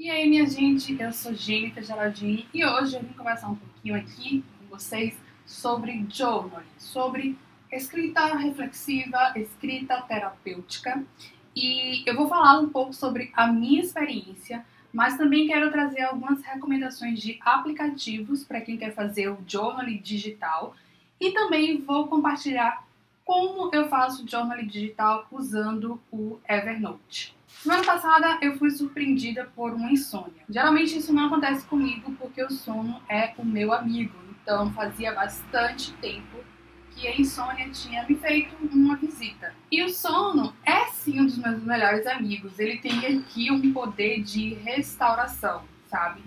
E aí, minha gente, eu sou Jennifer Geraldini e hoje eu vim conversar um pouquinho aqui com vocês sobre journaling, sobre escrita reflexiva, escrita terapêutica. E eu vou falar um pouco sobre a minha experiência, mas também quero trazer algumas recomendações de aplicativos para quem quer fazer o journaling digital e também vou compartilhar como eu faço journaling digital usando o Evernote. Semana passada eu fui surpreendida por uma insônia. Geralmente isso não acontece comigo porque o sono é o meu amigo, então fazia bastante tempo que a insônia tinha me feito uma visita. E o sono é sim um dos meus melhores amigos. Ele tem aqui um poder de restauração, sabe?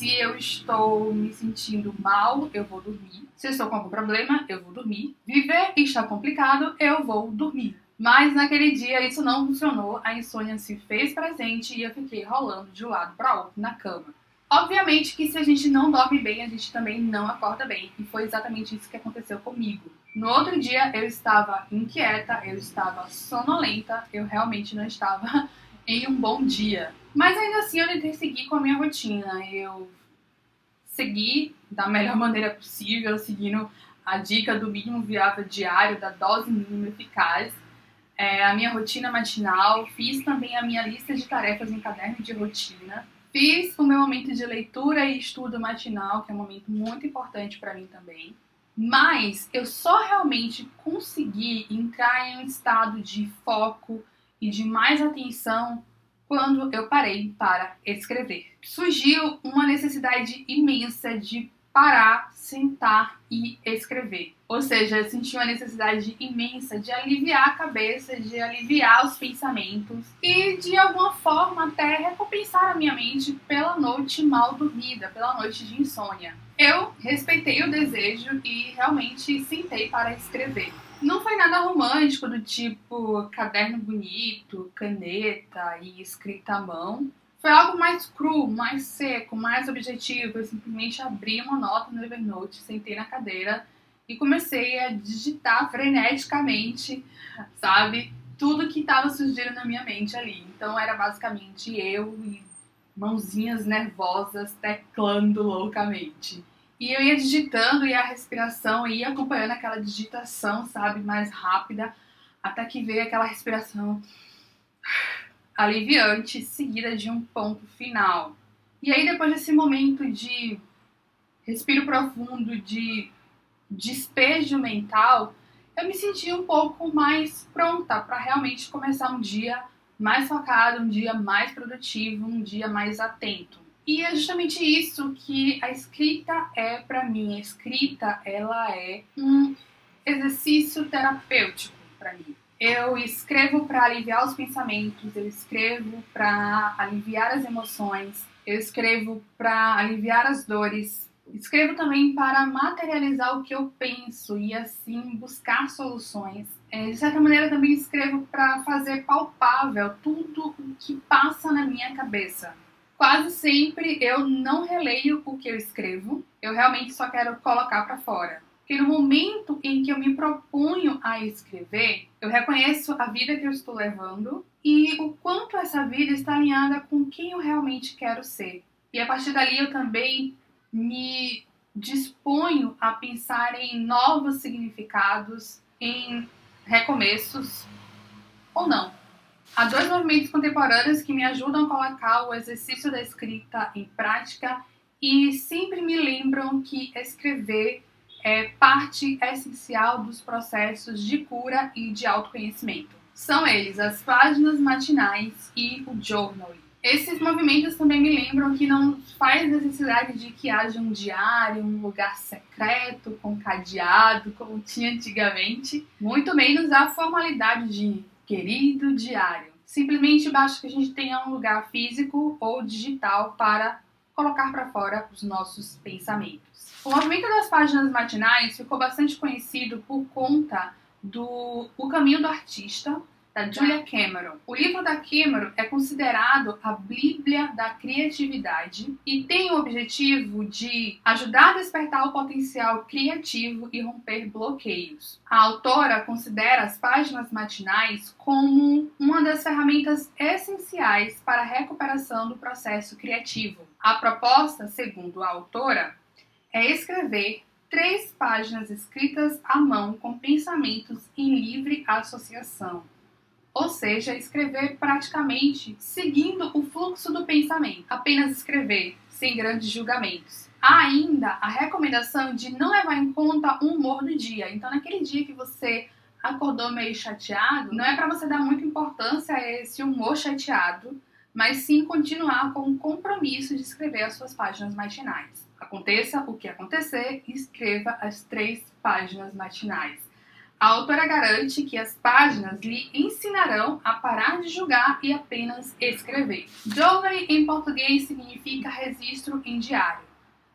Se eu estou me sentindo mal, eu vou dormir. Se eu estou com algum problema, eu vou dormir. Viver está complicado, eu vou dormir. Mas naquele dia isso não funcionou, a insônia se fez presente e eu fiquei rolando de um lado para outro na cama. Obviamente que se a gente não dorme bem, a gente também não acorda bem, e foi exatamente isso que aconteceu comigo. No outro dia eu estava inquieta, eu estava sonolenta, eu realmente não estava em um bom dia. Mas ainda assim eu tentei seguir com a minha rotina. Eu segui da melhor maneira possível, seguindo a dica do mínimo viável diário, da dose mínima eficaz é, a minha rotina matinal, fiz também a minha lista de tarefas em caderno de rotina, fiz o meu momento de leitura e estudo matinal, que é um momento muito importante para mim também. Mas eu só realmente consegui entrar em um estado de foco e de mais atenção quando eu parei para escrever. Surgiu uma necessidade imensa de parar, sentar e escrever. Ou seja, eu senti uma necessidade imensa de aliviar a cabeça, de aliviar os pensamentos e de alguma forma até recompensar a minha mente pela noite mal dormida, pela noite de insônia. Eu respeitei o desejo e realmente sentei para escrever. Não foi nada romântico do tipo caderno bonito, caneta e escrita à mão. Foi algo mais cru, mais seco, mais objetivo. Eu simplesmente abri uma nota no Evernote, sentei na cadeira e comecei a digitar freneticamente, sabe? Tudo que estava surgindo na minha mente ali. Então era basicamente eu e mãozinhas nervosas teclando loucamente. E eu ia digitando e a respiração ia acompanhando aquela digitação, sabe, mais rápida, até que veio aquela respiração aliviante, seguida de um ponto final. E aí, depois desse momento de respiro profundo, de despejo mental, eu me senti um pouco mais pronta para realmente começar um dia mais focado, um dia mais produtivo, um dia mais atento. E é justamente isso que a escrita é para mim. A escrita, ela é um exercício terapêutico para mim. Eu escrevo para aliviar os pensamentos, eu escrevo para aliviar as emoções, eu escrevo para aliviar as dores, escrevo também para materializar o que eu penso e assim buscar soluções. É, de certa maneira, também escrevo para fazer palpável tudo o que passa na minha cabeça. Quase sempre eu não releio o que eu escrevo, eu realmente só quero colocar para fora. Porque no momento em que eu me proponho a escrever, eu reconheço a vida que eu estou levando e o quanto essa vida está alinhada com quem eu realmente quero ser. E a partir dali eu também me disponho a pensar em novos significados, em recomeços ou não. Há dois movimentos contemporâneos que me ajudam a colocar o exercício da escrita em prática e sempre me lembram que escrever é parte essencial dos processos de cura e de autoconhecimento. São eles as páginas matinais e o journal. Esses movimentos também me lembram que não faz necessidade de que haja um diário, um lugar secreto, com cadeado, como tinha antigamente, muito menos a formalidade de querido diário. Simplesmente basta que a gente tenha um lugar físico ou digital para colocar para fora os nossos pensamentos. O movimento das páginas matinais ficou bastante conhecido por conta do O Caminho do Artista, da Julia Cameron. O livro da Cameron é considerado a Bíblia da criatividade e tem o objetivo de ajudar a despertar o potencial criativo e romper bloqueios. A autora considera as páginas matinais como uma das ferramentas essenciais para a recuperação do processo criativo. A proposta, segundo a autora, é escrever três páginas escritas à mão com pensamentos em livre associação ou seja, escrever praticamente seguindo o fluxo do pensamento, apenas escrever, sem grandes julgamentos. Há ainda a recomendação de não levar em conta o humor do dia. Então, naquele dia que você acordou meio chateado, não é para você dar muita importância a esse humor chateado, mas sim continuar com o compromisso de escrever as suas páginas matinais. Aconteça o que acontecer, escreva as três páginas matinais. A autora garante que as páginas lhe ensinarão a parar de julgar e apenas escrever. Journal em português significa registro em diário,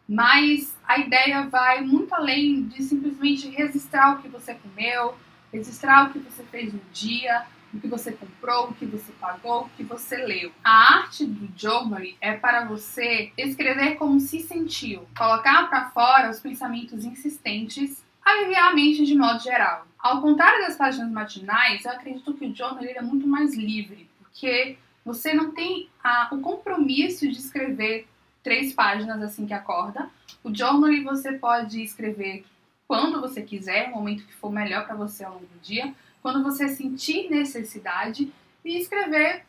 mas a ideia vai muito além de simplesmente registrar o que você comeu, registrar o que você fez no dia, o que você comprou, o que você pagou, o que você leu. A arte do journal é para você escrever como se sentiu, colocar para fora os pensamentos insistentes, aliviar a mente de modo geral. Ao contrário das páginas matinais, eu acredito que o journal é muito mais livre, porque você não tem a, o compromisso de escrever três páginas assim que acorda. O journal você pode escrever quando você quiser, no momento que for melhor para você ao longo do dia, quando você sentir necessidade e escrever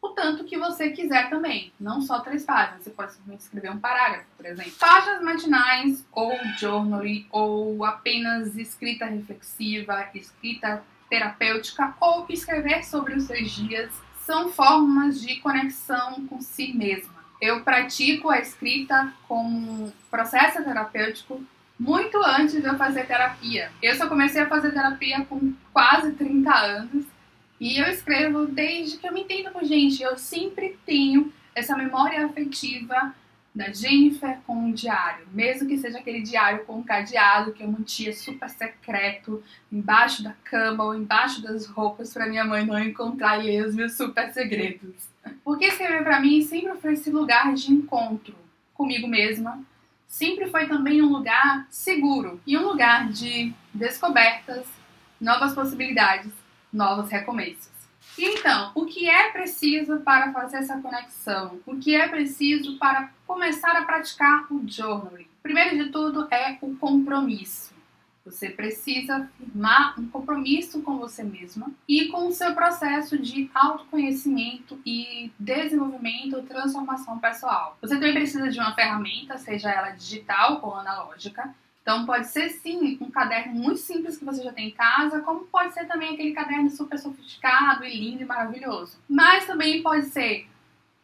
o tanto que você quiser também, não só três páginas. Você pode simplesmente escrever um parágrafo, por exemplo. Páginas matinais, ou journaling, ou apenas escrita reflexiva, escrita terapêutica, ou escrever sobre os seus dias, são formas de conexão com si mesma. Eu pratico a escrita como processo terapêutico muito antes de eu fazer terapia. Eu só comecei a fazer terapia com quase 30 anos e eu escrevo desde que eu me entendo com gente. Eu sempre tenho essa memória afetiva da Jennifer com um diário, mesmo que seja aquele diário com um cadeado que eu mantinha super secreto embaixo da cama ou embaixo das roupas para minha mãe não encontrar e os meus super segredos. Porque escrever para mim sempre foi esse lugar de encontro comigo mesma, sempre foi também um lugar seguro e um lugar de descobertas, novas possibilidades novos recomeços. Então, o que é preciso para fazer essa conexão? O que é preciso para começar a praticar o journaling? Primeiro de tudo é o compromisso. Você precisa firmar um compromisso com você mesma e com o seu processo de autoconhecimento e desenvolvimento, transformação pessoal. Você também precisa de uma ferramenta, seja ela digital ou analógica, então pode ser sim um caderno muito simples que você já tem em casa, como pode ser também aquele caderno super sofisticado e lindo e maravilhoso. Mas também pode ser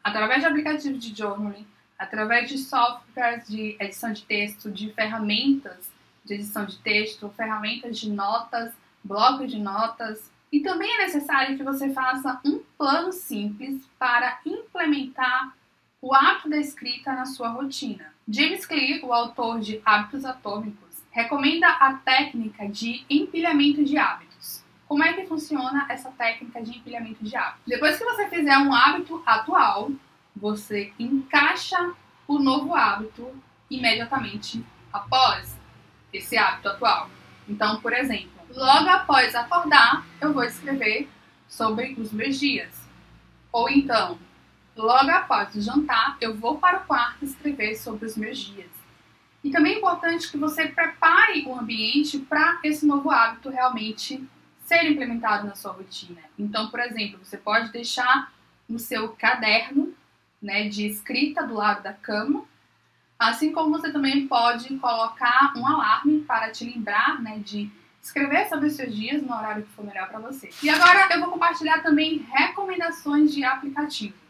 através de aplicativos de journaling, através de softwares de edição de texto, de ferramentas de edição de texto, ferramentas de notas, bloco de notas. E também é necessário que você faça um plano simples para implementar o ato da escrita na sua rotina. James Clear, o autor de Hábitos Atômicos, recomenda a técnica de empilhamento de hábitos. Como é que funciona essa técnica de empilhamento de hábitos? Depois que você fizer um hábito atual, você encaixa o novo hábito imediatamente após esse hábito atual. Então, por exemplo, logo após acordar, eu vou escrever sobre os meus dias. Ou então, Logo após o jantar, eu vou para o quarto escrever sobre os meus dias. E também é importante que você prepare o ambiente para esse novo hábito realmente ser implementado na sua rotina. Então, por exemplo, você pode deixar no seu caderno né, de escrita do lado da cama, assim como você também pode colocar um alarme para te lembrar né, de escrever sobre os seus dias no horário que for melhor para você. E agora eu vou compartilhar também recomendações de aplicativos.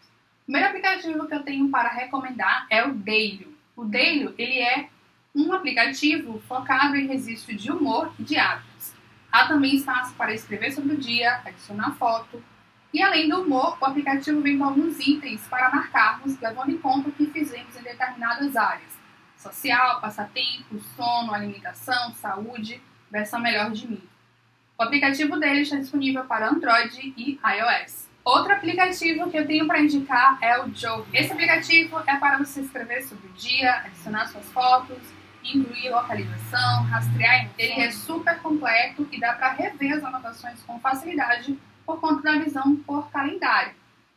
O primeiro aplicativo que eu tenho para recomendar é o Dailyo. O Dailyo, ele é um aplicativo focado em registro de humor e de hábitos. Há também espaço para escrever sobre o dia, adicionar foto. E além do humor, o aplicativo vem com alguns itens para marcarmos, levando em conta o que fizemos em determinadas áreas. Social, passatempo, sono, alimentação, saúde, versão melhor de mim. O aplicativo dele está disponível para Android e iOS. Outro aplicativo que eu tenho para indicar é o Joe. Esse aplicativo é para você escrever sobre o dia, adicionar suas fotos, incluir localização, rastrear. Ele é super completo e dá para rever as anotações com facilidade por conta da visão por calendário.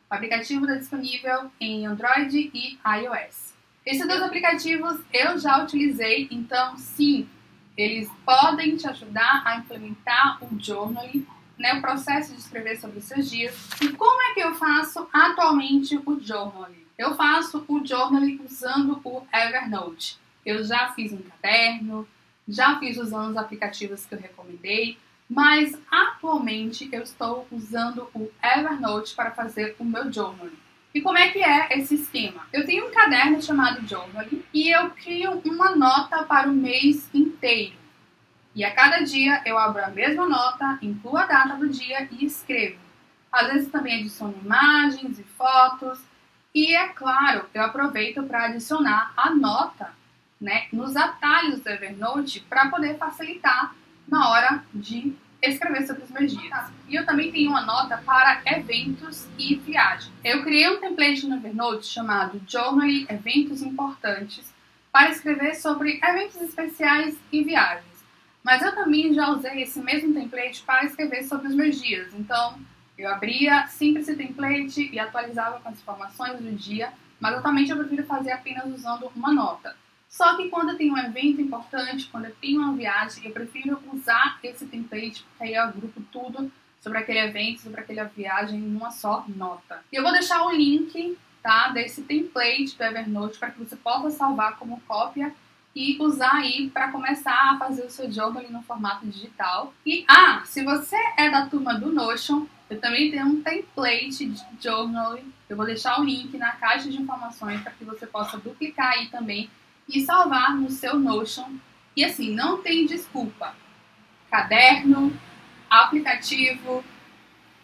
O aplicativo está disponível em Android e iOS. Esses dois aplicativos eu já utilizei, então sim, eles podem te ajudar a implementar o journaling, né, o processo de escrever sobre seus dias. E como é que eu faço atualmente o journaling? Eu faço o journaling usando o Evernote. Eu já fiz um caderno, já fiz usando os aplicativos que eu recomendei, mas atualmente eu estou usando o Evernote para fazer o meu journaling. E como é que é esse esquema? Eu tenho um caderno chamado Journaling e eu crio uma nota para o mês inteiro. E a cada dia eu abro a mesma nota, incluo a data do dia e escrevo. Às vezes também adiciono imagens e fotos. E é claro, eu aproveito para adicionar a nota né, nos atalhos do Evernote para poder facilitar na hora de escrever sobre os meus dias. E eu também tenho uma nota para eventos e viagens. Eu criei um template no Evernote chamado Journaling Eventos Importantes para escrever sobre eventos especiais e viagens. Mas eu também já usei esse mesmo template para escrever sobre os meus dias. Então, eu abria sempre esse template e atualizava com as informações do dia, mas atualmente eu prefiro fazer apenas usando uma nota. Só que quando eu tenho um evento importante, quando eu tenho uma viagem, eu prefiro usar esse template, porque aí eu agrupo tudo sobre aquele evento, sobre aquela viagem em uma só nota. E eu vou deixar o link tá, desse template do Evernote para que você possa salvar como cópia e usar aí para começar a fazer o seu jogo ali no formato digital. E ah, se você é da turma do Notion, eu também tenho um template de journal. Eu vou deixar o link na caixa de informações para que você possa duplicar aí também e salvar no seu Notion. E assim, não tem desculpa. Caderno, aplicativo,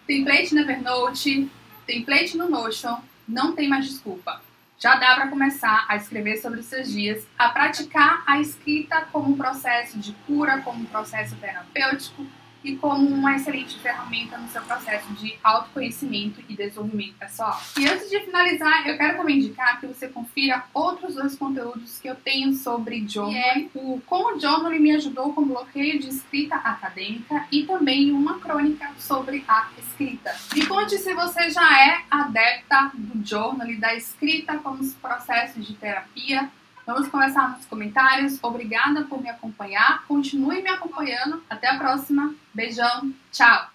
template no Evernote, template no Notion, não tem mais desculpa. Já dá para começar a escrever sobre os seus dias, a praticar a escrita como um processo de cura, como um processo terapêutico e como uma excelente ferramenta no seu processo de autoconhecimento e desenvolvimento pessoal. E antes de finalizar, eu quero também indicar que você confira outros dois conteúdos que eu tenho sobre journaling. É o Como o journaling me ajudou com bloqueio de escrita acadêmica e também uma crônica sobre a escrita. Me conte se você já é adepta do journaling, da escrita como processo de terapia Vamos conversar nos comentários. Obrigada por me acompanhar. Continue me acompanhando. Até a próxima. Beijão. Tchau.